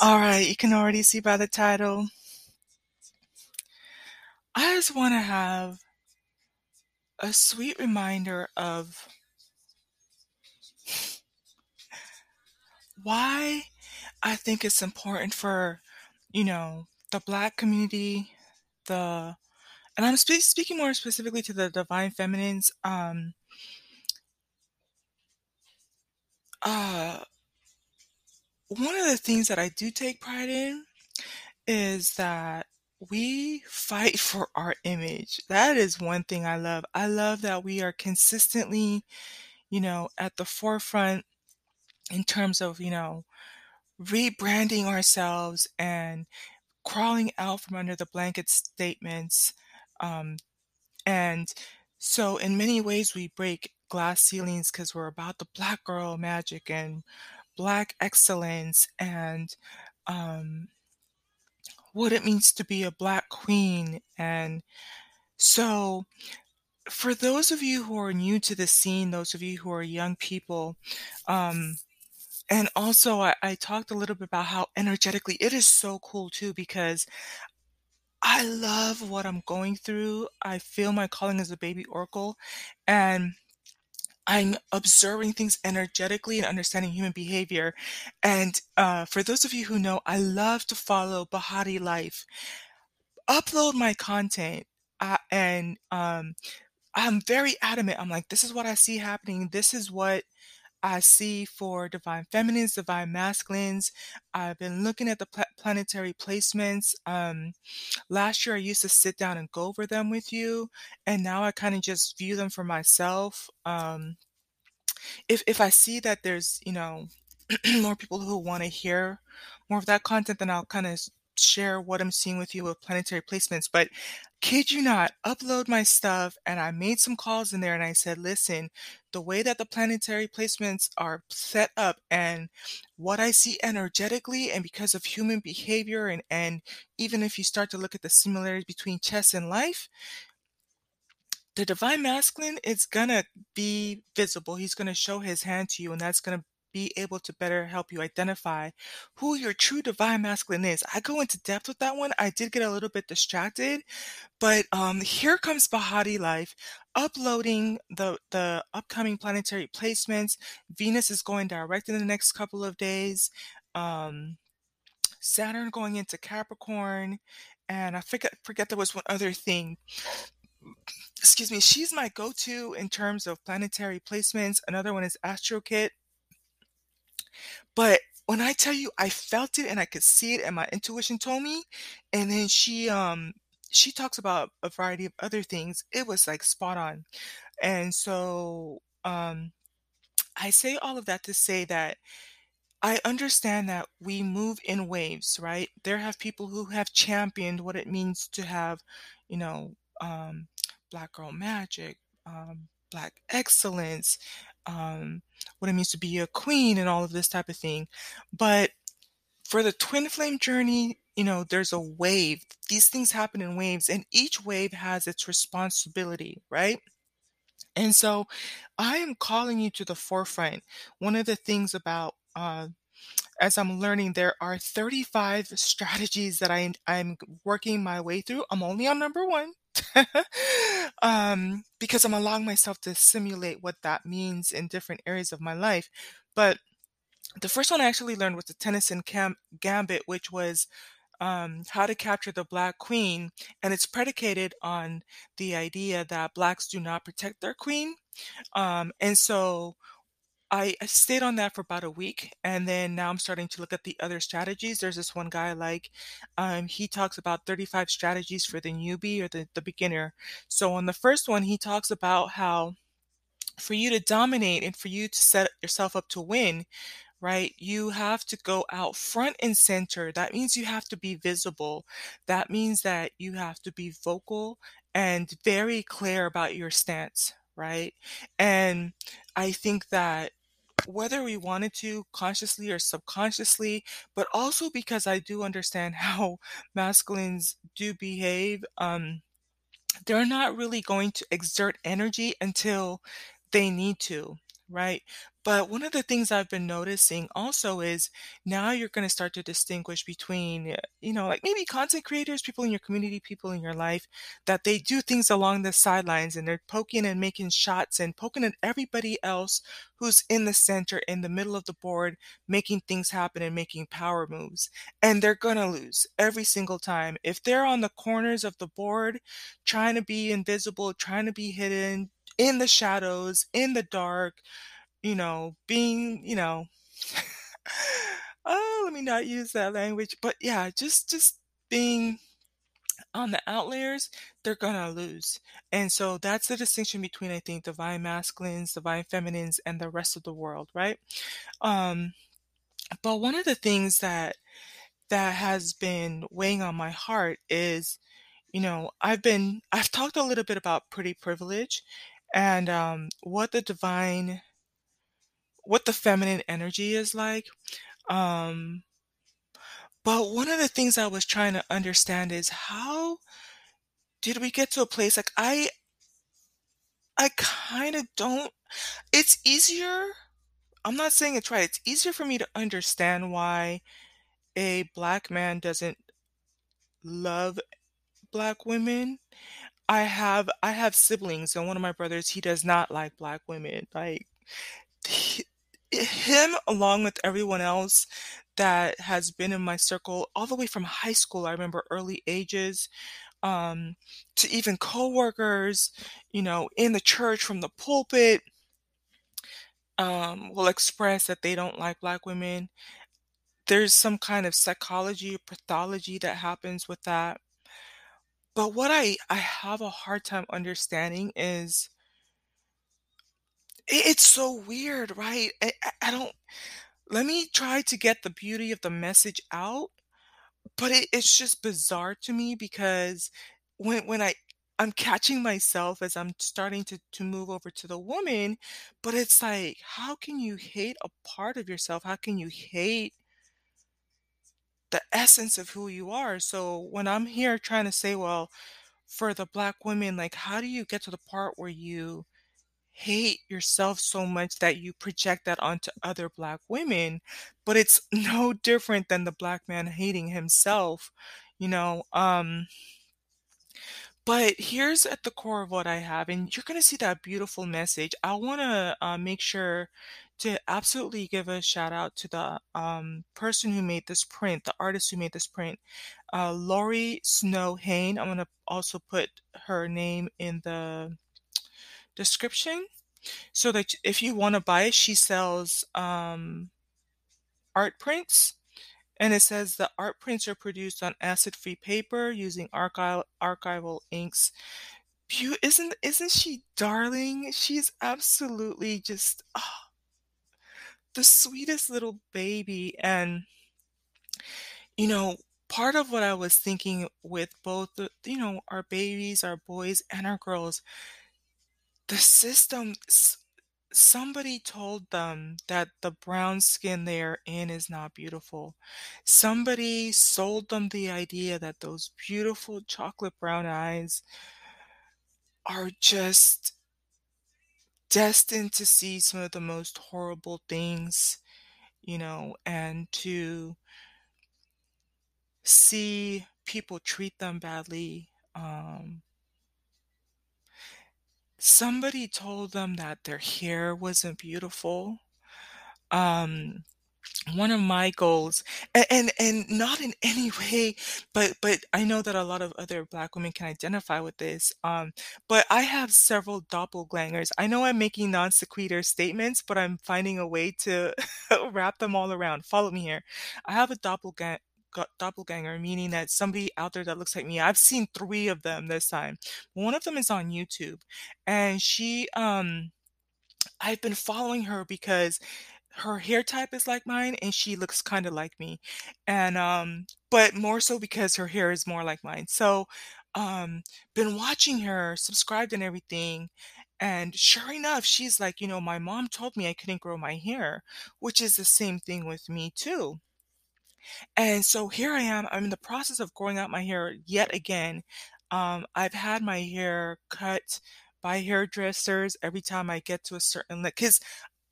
All right, you can already see by the title. I just want to have a sweet reminder of why I think it's important for, you know, the black community, the and I'm spe- speaking more specifically to the divine feminines. Um, uh, one of the things that I do take pride in is that we fight for our image. That is one thing I love. I love that we are consistently, you know, at the forefront in terms of, you know, rebranding ourselves and crawling out from under the blanket statements. Um, and so, in many ways, we break glass ceilings because we're about the black girl magic and black excellence and um, what it means to be a black queen. And so, for those of you who are new to the scene, those of you who are young people, um, and also I, I talked a little bit about how energetically it is so cool too because I love what I'm going through. I feel my calling as a baby oracle, and I'm observing things energetically and understanding human behavior. And uh, for those of you who know, I love to follow Bahati Life. Upload my content, uh, and um, I'm very adamant. I'm like, this is what I see happening. This is what I see for divine feminines, divine masculines. I've been looking at the pla- planetary placements. Um, last year, I used to sit down and go over them with you, and now I kind of just view them for myself. Um, if if I see that there's you know more people who want to hear more of that content, then I'll kind of share what I'm seeing with you with planetary placements. But kid you not, upload my stuff and I made some calls in there and I said, listen, the way that the planetary placements are set up and what I see energetically and because of human behavior and, and even if you start to look at the similarities between chess and life, the divine masculine is gonna be visible. He's gonna show his hand to you, and that's gonna be able to better help you identify who your true divine masculine is. I go into depth with that one. I did get a little bit distracted, but um, here comes Bahati Life uploading the the upcoming planetary placements. Venus is going direct in the next couple of days. Um, Saturn going into Capricorn, and I forget forget there was one other thing. Excuse me, she's my go-to in terms of planetary placements. Another one is AstroKit. But when I tell you I felt it and I could see it and my intuition told me, and then she um she talks about a variety of other things, it was like spot on. And so um I say all of that to say that I understand that we move in waves, right? There have people who have championed what it means to have, you know, um, black girl magic, um, black excellence, um, what it means to be a queen and all of this type of thing. But for the twin flame journey, you know, there's a wave. These things happen in waves, and each wave has its responsibility, right? And so I am calling you to the forefront. One of the things about uh, as I'm learning, there are 35 strategies that I, I'm working my way through. I'm only on number one. um, because I'm allowing myself to simulate what that means in different areas of my life. But the first one I actually learned was the Tennison Cam- Gambit, which was um, how to capture the Black Queen, and it's predicated on the idea that Blacks do not protect their queen. Um, and so I, I stayed on that for about a week, and then now I'm starting to look at the other strategies. There's this one guy like, um, he talks about 35 strategies for the newbie or the, the beginner. So on the first one, he talks about how for you to dominate and for you to set yourself up to win, right? You have to go out front and center. That means you have to be visible. That means that you have to be vocal and very clear about your stance, right? And I think that whether we wanted to consciously or subconsciously, but also because I do understand how masculines do behave, um, they're not really going to exert energy until they need to, right? But one of the things I've been noticing also is now you're gonna start to distinguish between, uh, you know, like maybe content creators, people in your community, people in your life, that they do things along the sidelines and they're poking and making shots and poking at everybody else who's in the center, in the middle of the board, making things happen and making power moves. And they're gonna lose every single time. If they're on the corners of the board trying to be invisible, trying to be hidden, in the shadows, in the dark, you know, being, you know, oh, let me not use that language, but yeah, just just being on the outliers, they're gonna lose. And so that's the distinction between I think divine masculines, divine feminines, and the rest of the world, right? Um, but one of the things that that has been weighing on my heart is, you know, I've been I've talked a little bit about pretty privilege and um, what the divine what the feminine energy is like. Um, but one of the things I was trying to understand is how did we get to a place like I I kind of don't it's easier I'm not saying it's right. It's easier for me to understand why a black man doesn't love black women. I have I have siblings and one of my brothers, he does not like black women. Like he, him along with everyone else that has been in my circle all the way from high school, I remember early ages, um, to even coworkers, you know, in the church from the pulpit, um, will express that they don't like black women. There's some kind of psychology or pathology that happens with that. But what I I have a hard time understanding is it's so weird, right? I, I don't let me try to get the beauty of the message out, but it, it's just bizarre to me because when when I I'm catching myself as I'm starting to to move over to the woman, but it's like, how can you hate a part of yourself? How can you hate the essence of who you are? So when I'm here trying to say, well, for the black women, like how do you get to the part where you hate yourself so much that you project that onto other black women, but it's no different than the black man hating himself, you know. Um, but here's at the core of what I have, and you're going to see that beautiful message. I want to uh, make sure to absolutely give a shout out to the um, person who made this print, the artist who made this print, uh, Laurie Snow Hain. I'm going to also put her name in the description so that if you want to buy she sells um, art prints. And it says the art prints are produced on acid-free paper using archival archival inks. Isn't isn't she darling? She's absolutely just ah, the sweetest little baby. And you know, part of what I was thinking with both you know, our babies, our boys, and our girls, the system somebody told them that the brown skin they're in is not beautiful. Somebody sold them the idea that those beautiful chocolate brown eyes are just destined to see some of the most horrible things, you know, and to see people treat them badly. Um, somebody told them that their hair wasn't beautiful. Um, one of my goals and, and and not in any way but but i know that a lot of other black women can identify with this um but i have several doppelgangers i know i'm making non sequitur statements but i'm finding a way to wrap them all around follow me here i have a doppelganger doppelganger meaning that somebody out there that looks like me i've seen three of them this time. One of them is on youtube and she um I've been following her because her hair type is like mine and she looks kind of like me and um but more so because her hair is more like mine. So um been watching her subscribed and everything and sure enough she's like you know my mom told me i couldn't grow my hair which is the same thing with me too and so here i am i'm in the process of growing out my hair yet again um i've had my hair cut by hairdressers every time I get to a certain like 'cause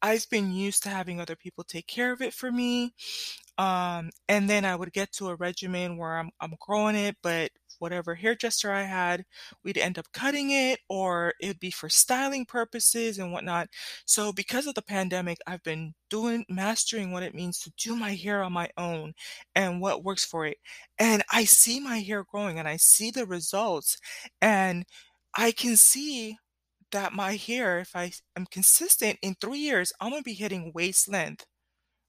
I've been used to having other people take care of it for me, um, and then I would get to a regimen where I'm I'm growing it, but whatever hairdresser I had, we'd end up cutting it or it'd be for styling purposes and whatnot. So because of the pandemic, I've been doing mastering what it means to do my hair on my own and what works for it. And I see my hair growing and I see the results, and I can see that my hair, if I am consistent, in 3 years, I'm gonna be hitting waist length,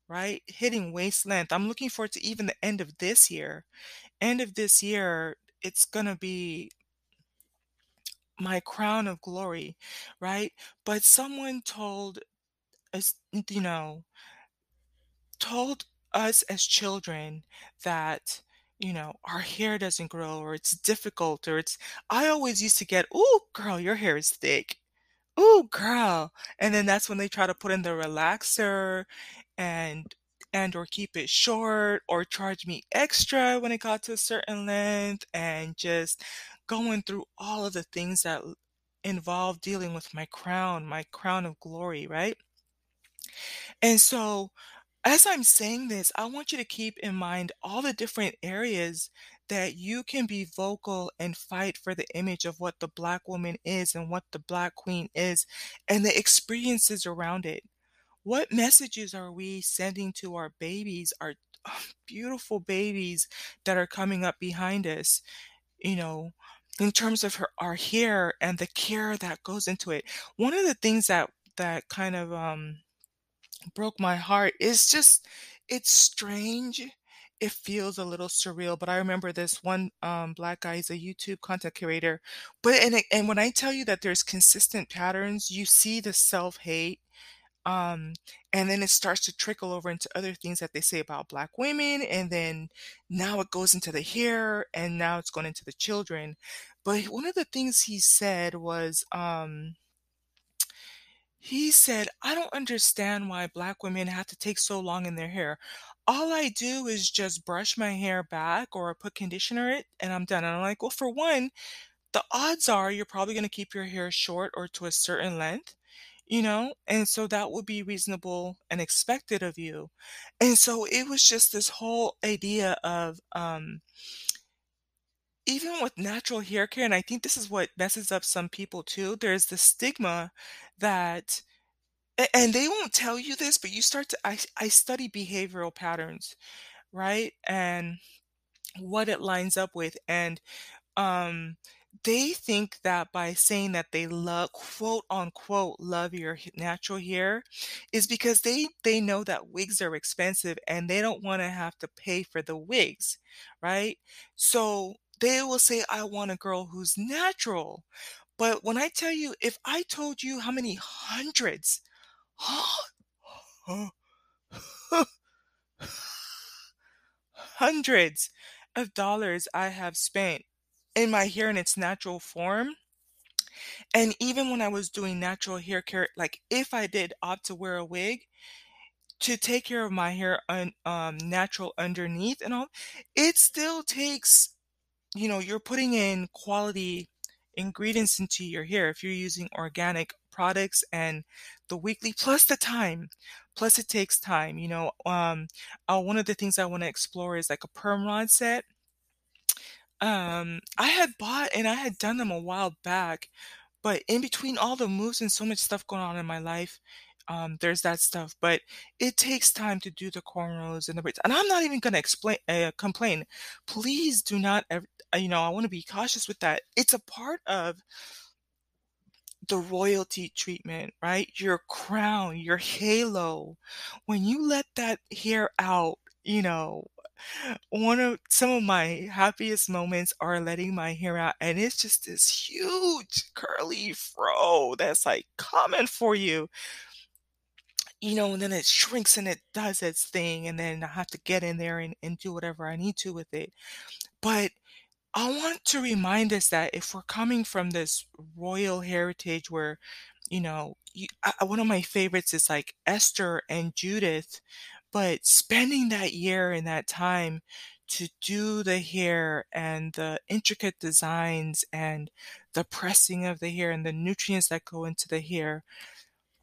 right? Hitting waist length. I'm looking forward to even the end of this year. End of this year, it's gonna be my crown of glory, right? But someone told us, you know told us as children that, you know, our hair doesn't grow or it's difficult or it's I always used to get, oh girl, your hair is thick. Ooh, girl." And then that's when they try to put in the relaxer and and or keep it short or charge me extra when it got to a certain length and just going through all of the things that involve dealing with my crown, my crown of glory, right? And so, as I'm saying this, I want you to keep in mind all the different areas that you can be vocal and fight for the image of what the Black woman is and what the Black queen is, and the experiences around it. What messages are we sending to our babies, our beautiful babies that are coming up behind us, you know, in terms of her our hair and the care that goes into it? One of the things that that kind of, um, broke my heart is just it's strange. It feels a little surreal, but I remember this one, um, Black guy, he's a YouTube content curator, but and and when I tell you that there's consistent patterns, you see the self-hate, um, and then it starts to trickle over into other things that they say about Black women, and then now it goes into the hair, and now it's going into the children. But one of the things he said was, um he said, "I don't understand why Black women have to take so long in their hair. All I do is just brush my hair back or put conditioner it, and I'm done." And I'm like, "Well, for one, the odds are you're probably gonna keep your hair short or to a certain length, you know, and so that would be reasonable and expected of you." And so it was just this whole idea of, um even with natural hair care, and I think this is what messes up some people too, there's the stigma that and they won't tell you this, but you start to I I study behavioral patterns, right? And what it lines up with, and, um, they think that by saying that they lo quote, unquote, "love your natural hair," is because they they know that wigs are expensive and they don't wanna have to pay for the wigs, right? So, they will say, "I want a girl who's natural." But when I tell you, if I told you how many hundreds hundreds of dollars I have spent in my hair in its natural form and even when I was doing natural hair care, like, if I did opt to wear a wig, to take care of my hair un um, natural underneath and all, it still takes you know, you're putting in quality ingredients into your hair if you're using organic products and the weekly plus the time, plus it takes time, you know, um, uh, one of the things I wanna explore is, like, a perm rod set. Um, I had bought and I had done them a while back, but in between all the moves and so much stuff going on in my life, um, there's that stuff, but it takes time to do the cornrows and the braids, and I'm not even gonna explain uh, complain. Please do not ev uh, you know, I wanna be cautious with that. It's a part of the royalty treatment, right? Your crown, your halo. When you let that hair out, you know, one of some of my happiest moments are letting my hair out, and it's just this huge curly fro that's, like, coming for you. You know, and then it shrinks and it does its thing, and then I have to get in there and and do whatever I need to with it. But I want to remind us that if we're coming from this royal heritage where, you know, you uh, one of my favorites is, like, Esther and Judith, But spending that year and that time to do the hair and the intricate designs and the pressing of the hair and the nutrients that go into the hair,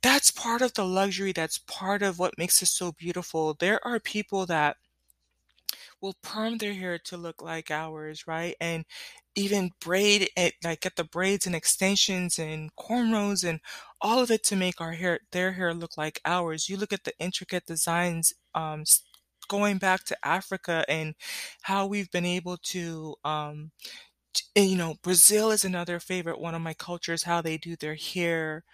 that's part of the luxury, that's part of what makes it so beautiful. There are people that will perm their hair to look like ours, right? And even braid it, like get the braids and extensions and cornrows and all of it to make our hair, their hair look like ours. You look at the intricate designs, um, going back to Africa and how we've been able to, um, and, you know, Brazil is another favorite one of my cultures, how they do their hair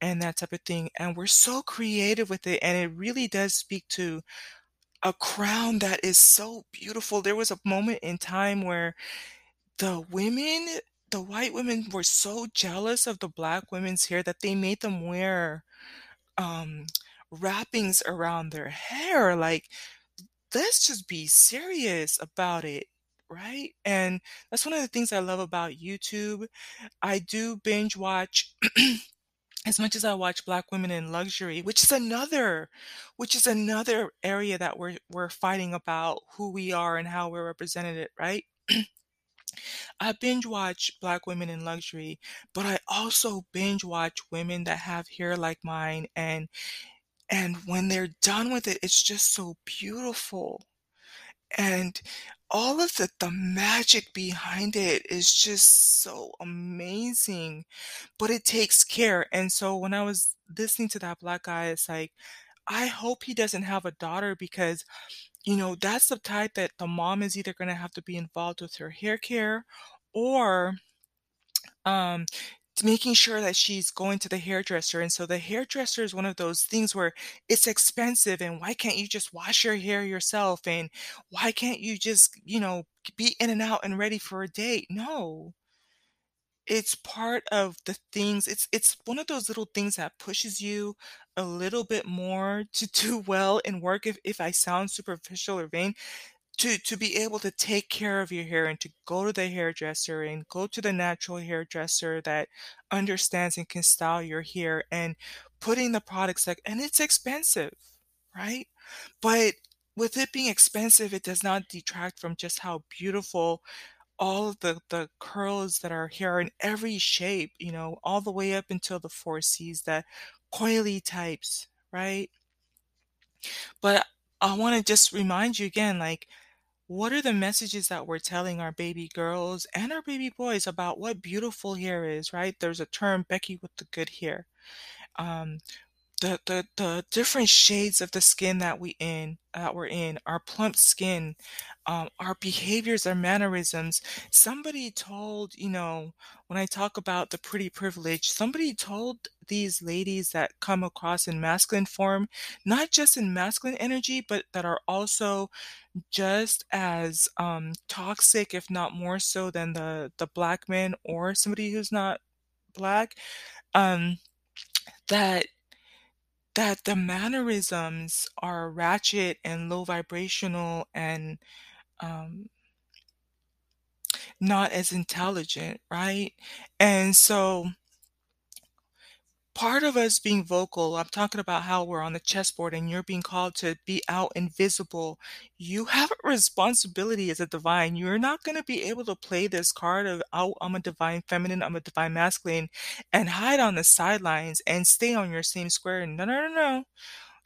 and that type of thing. And we're so creative with it. And it really does speak to a crown that is so beautiful. There was a moment in time where the women, the white women were so jealous of the black women's hair that they made them wear um wrappings around their hair. Like, let's just be serious about it. Right. And that's one of the things I love about YouTube. I do binge watch as much as I watch Black women in luxury, which is another which is another area that we're we're fighting about who we are and how we're represented, right? I binge watch Black women in luxury, but I also binge watch women that have hair like mine and and when they're done with it, it's just so beautiful. And all of the the magic behind it is just so amazing, but it takes care. And so when I was listening to that black guy, it's like, I hope he doesn't have a daughter because, you know, that's the type that the mom is either gonna have to be involved with her hair care or um making sure that she's going to the hairdresser. And so the hairdresser is one of those things where it's expensive and why can't you just wash your hair yourself? And why can't you just, you know, be in and out and ready for a date? No. It's part of the things it's it's one of those little things that pushes you a little bit more to do well in work if if I sound superficial or vain, to to be able to take care of your hair and to go to the hairdresser and go to the natural hairdresser that understands and can style your hair and putting the products like and it's expensive, right? But with it being expensive, it does not detract from just how beautiful all of the the curls that are here in every shape, you know, all the way up until the 4Cs, that coily types, right? But I wanna just remind you again, like, what are the messages that we're telling our baby girls and our baby boys about what beautiful hair is, right? There's a term, Becky with the good hair. Um, the the the different shades of the skin that we in that we're in, our plump skin, um, our behaviors, our mannerisms. Somebody told, you know, when I talk about the pretty privilege, somebody told these ladies that come across in masculine form, not just in masculine energy, but that are also just as um, toxic, if not more so, than the the black men or somebody who's not black. Um, that that the mannerisms are ratchet and low vibrational and um, not as intelligent, right? And so part of us being vocal, I'm talking about how we're on the chessboard and you're being called to be out and visible. You have a responsibility as a divine. You're not going to be able to play this card of, oh, I'm a divine feminine, I'm a divine masculine, and hide on the sidelines and stay on your same square. No, no, no, no.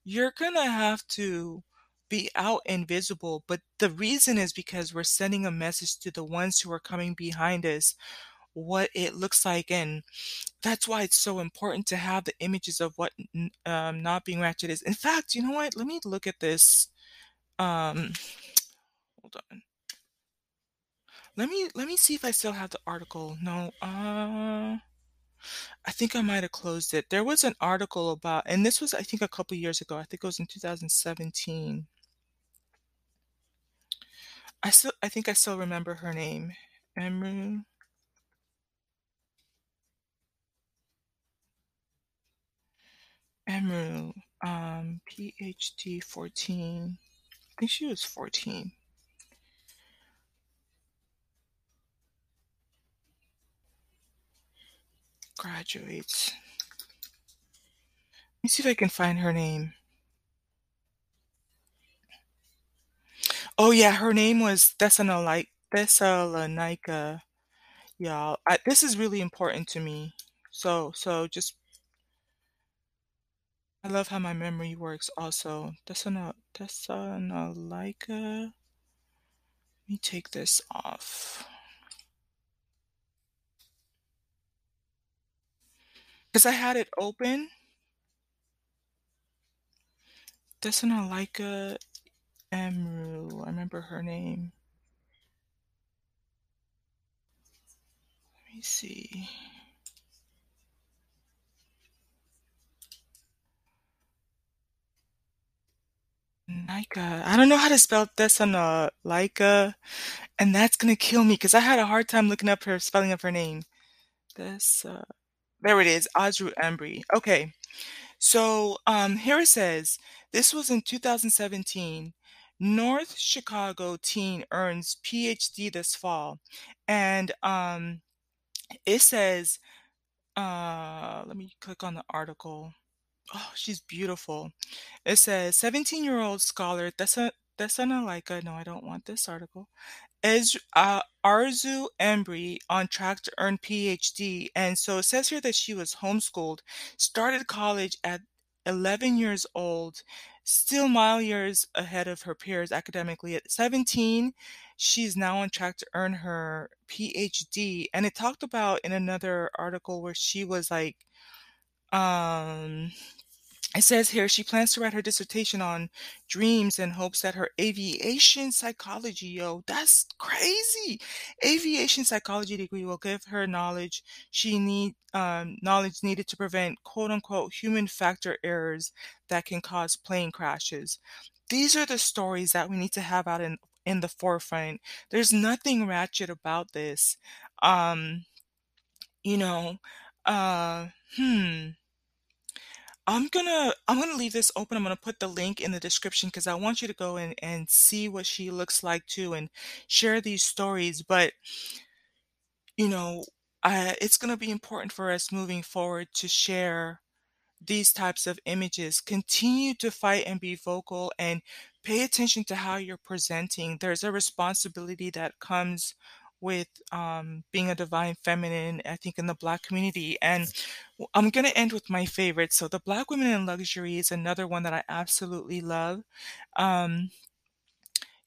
You're gonna have to be out and visible, but the reason is because we're sending a message to the ones who are coming behind us, what it looks like, and that's why it's so important to have the images of what um, not being ratchet is. In fact, you know what? Let me look at this, um, hold on. Let me let me see if I still have the article. No, uh, I think I might have closed it. There was an article about and this was, I think, a couple years ago. I think it was in 2017. I still I think I still remember her name. Emru Emru, um, PhD 14. I think she was 14. Graduates. Let me see if I can find her name. Oh, yeah, her name was Thessalonika, y'all. I this is really important to me. So so just I love how my memory works also. Thessano uh, Thessalonika uh, uh, Let me take this off. Because I had it open. Thessalonika Emru, I remember her name. Let me see. Nika. I don't know how to spell Thessalonika, and that's gonna kill me because I had a hard time looking up her spelling of her name. Thessa there it is, Audrey Embury. Okay. So, um, here it says, this was in 2017. North Chicago teen earns PhD this fall. And, um, it says, uh, let me click on the article. Oh, she's beautiful. It says, "17-year-old scholar Thessa Thessalonika" no, I don't want this article. "Is, uh, Arzu Embury on track to earn PhD?" And so it says here that she was homeschooled, started college at 11 years old, still mile years ahead of her peers academically. At 17, she's now on track to earn her PhD, and it talked about in another article where she was like, um it says here she plans to write her dissertation on dreams and hopes that her aviation psychology yo, that's crazy! Aviation psychology degree will give her knowledge she need um, knowledge needed to prevent, quote, unquote, "human factor errors" that can cause plane crashes. These are the stories that we need to have out in in the forefront. There's nothing ratchet about this. Um, you know, uh, hmm. I'm gonna I'm gonna leave this open. I'm gonna put the link in the description because I want you to go in and see what she looks like too and share these stories, but you know, it's gonna be important for us moving forward to share these types of images. Continue to fight and be vocal and pay attention to how you're presenting. There's a responsibility that comes with, um, being a divine feminine, I think, in the Black community, and I'm gonna end with my favorite. So the Black Women in Luxury is another one that I absolutely love. Um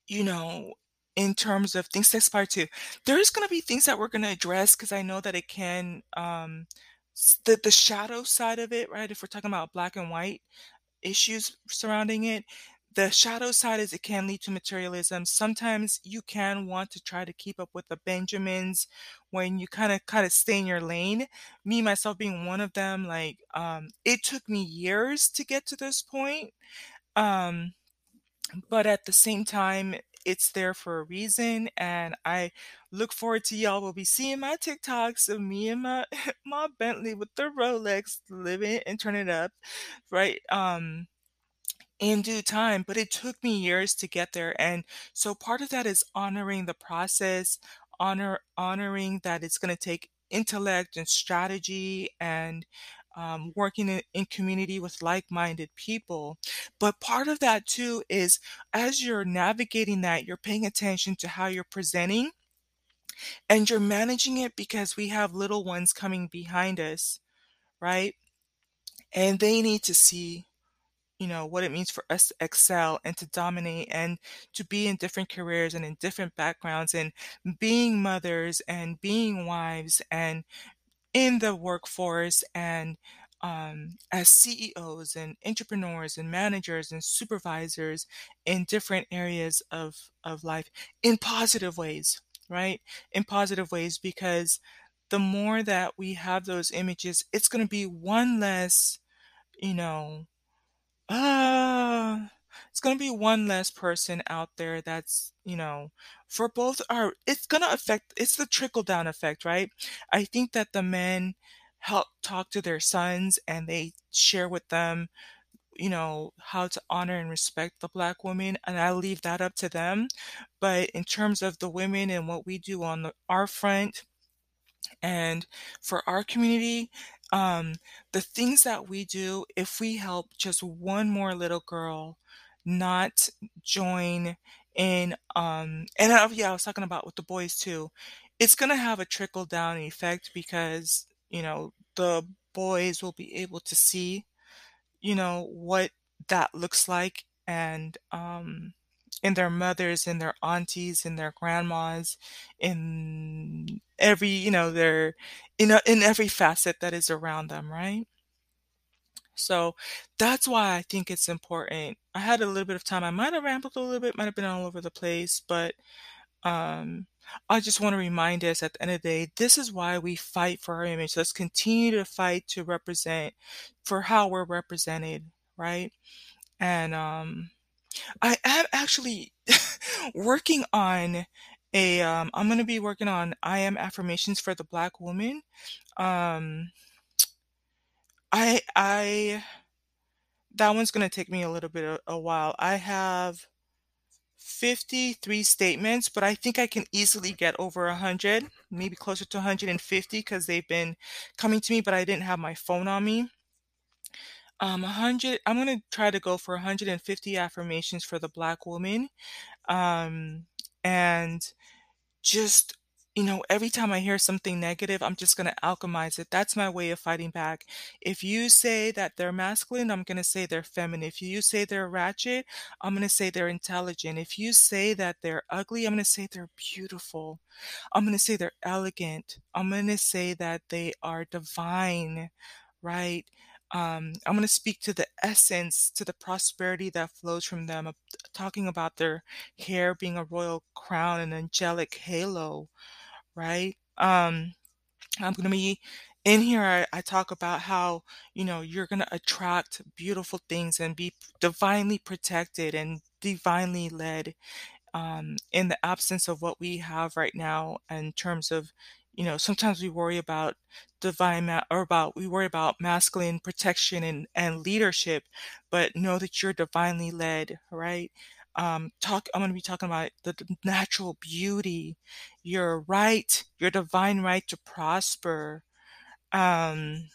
you know, in terms of things to aspire to. There's gonna be things that we're gonna address because I know that it can, um the the shadow side of it, right? If we're talking about black and white issues surrounding it, the shadow side is it can lead to materialism. Sometimes you can want to try to keep up with the Benjamins when you kinda kinda stay in your lane. Me, myself being one of them, like, um, it took me years to get to this point, um, but at the same time, it's there for a reason, and I look forward to y'all will be seeing my TikToks of me and my my Bentley with the Rolex living and turning up, right, um, in due time, but it took me years to get there, and so part of that is honoring the process, honor honoring that it's gonna take intellect and strategy and, um, working in in community with like-minded people, but part of that too is as you're navigating that, you're paying attention to how you're presenting and you're managing it because we have little ones coming behind us, right? And they need to see, you know, what it means for us to excel and to dominate and to be in different careers and in different backgrounds and being mothers and being wives and in the workforce and, um, as CEOs and entrepreneurs and managers and supervisors in different areas of of life in positive ways, right? In positive ways because the more that we have those images, it's gonna be one less, you know, uh, it's gonna be one less person out there that's, you know, for both our it's gonna affect it's the trickle-down effect, right? I think that the men help talk to their sons, and they share with them, you know, how to honor and respect the Black woman, and I leave that up to them, but in terms of the women and what we do on the our front and for our community, um, the things that we do, if we help just one more little girl not join in um and I, yeah, I was talking about with the boys too. It's gonna have a trickle down effect because you know the boys will be able to see you know what that looks like and um in their mothers and their aunties and their grandmas in every you know their in a, in every facet that is around them right so that's why I think it's important. I had a little bit of time. I might have rambled a little bit, might have been all over the place, but um, I just want to remind us at the end of the day, this is why we fight for our image. Let's continue to fight to represent for how we're represented, right? And um, I am actually working on a. Um, I'm going to be working on I am affirmations for the Black woman. Um, I I that one's gonna take me a little bit of a while. I have 53 statements, but I think I can easily get over 100, maybe closer to 150 because they've been coming to me, but I didn't have my phone on me. Um, 100, I'm gonna try to go for 150 affirmations for the Black woman. Um, and just you know, every time I hear something negative, I'm just going to alchemize it. That's my way of fighting back. If you say that they're masculine, I'm going to say they're feminine. If you say they're ratchet, I'm going to say they're intelligent. If you say that they're ugly, I'm going to say they're beautiful. I'm going to say they're elegant. I'm going to say that they are divine, right? Um, I'm going to speak to the essence, to the prosperity that flows from them, talking about their hair being a royal crown, an angelic halo right? Um, I'm going to be in here. I, I talk about how, you know, you're going to attract beautiful things and be divinely protected and divinely led um, in the absence of what we have right now in terms of you know sometimes we worry about divine ma- or about we worry about masculine protection and and leadership but know that you're divinely led right um, talk. I'm going to be talking about the, natural beauty, your right, your divine right to prosper. Um,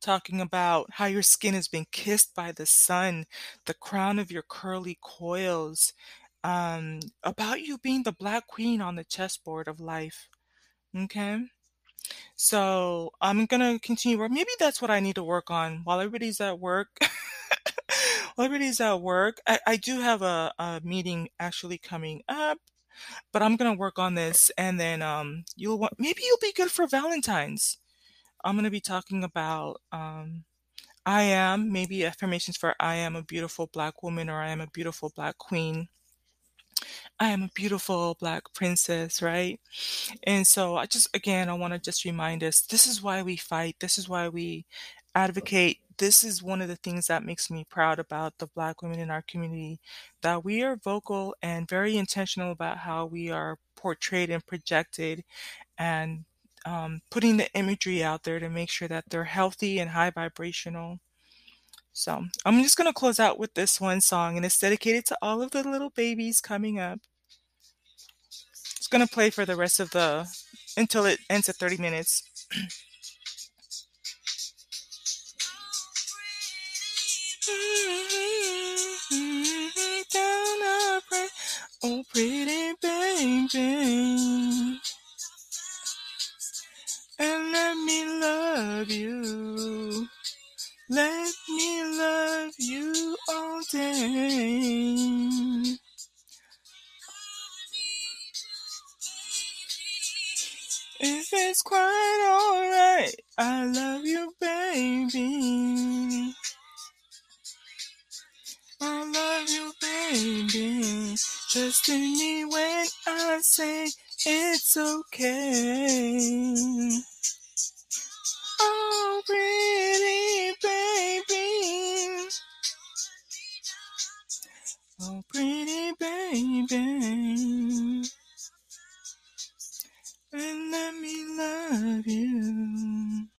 talking about how your skin has been kissed by the sun, the crown of your curly coils, um, about you being the black queen on the chessboard of life. Okay. So I'm gonna continue, or maybe that's what I need to work on while everybody's at work. While everybody's at work. I, I do have a, a meeting actually coming up, but I'm gonna work on this, and then um, you'll want maybe you'll be good for Valentine's. I'm gonna be talking about um, I am maybe affirmations for I am a beautiful black woman or I am a beautiful black queen. I am a beautiful black princess, right? And so I just again I want to just remind us this is why we fight. This is why we advocate this is one of the things that makes me proud about the Black women in our community that we are vocal and very intentional about how we are portrayed and projected and um, putting the imagery out there to make sure that they're healthy and high vibrational. So I'm just going to close out with this one song, and it's dedicated to all of the little babies coming up. It's going to play for the rest of the until it ends at 30 minutes. Oh, pretty baby. And let me love you. Day. If it's quite alright, I love you, baby. I love you, baby. Trust in me when I say it's okay. Oh, pretty baby. Oh, pretty baby. And let me love you.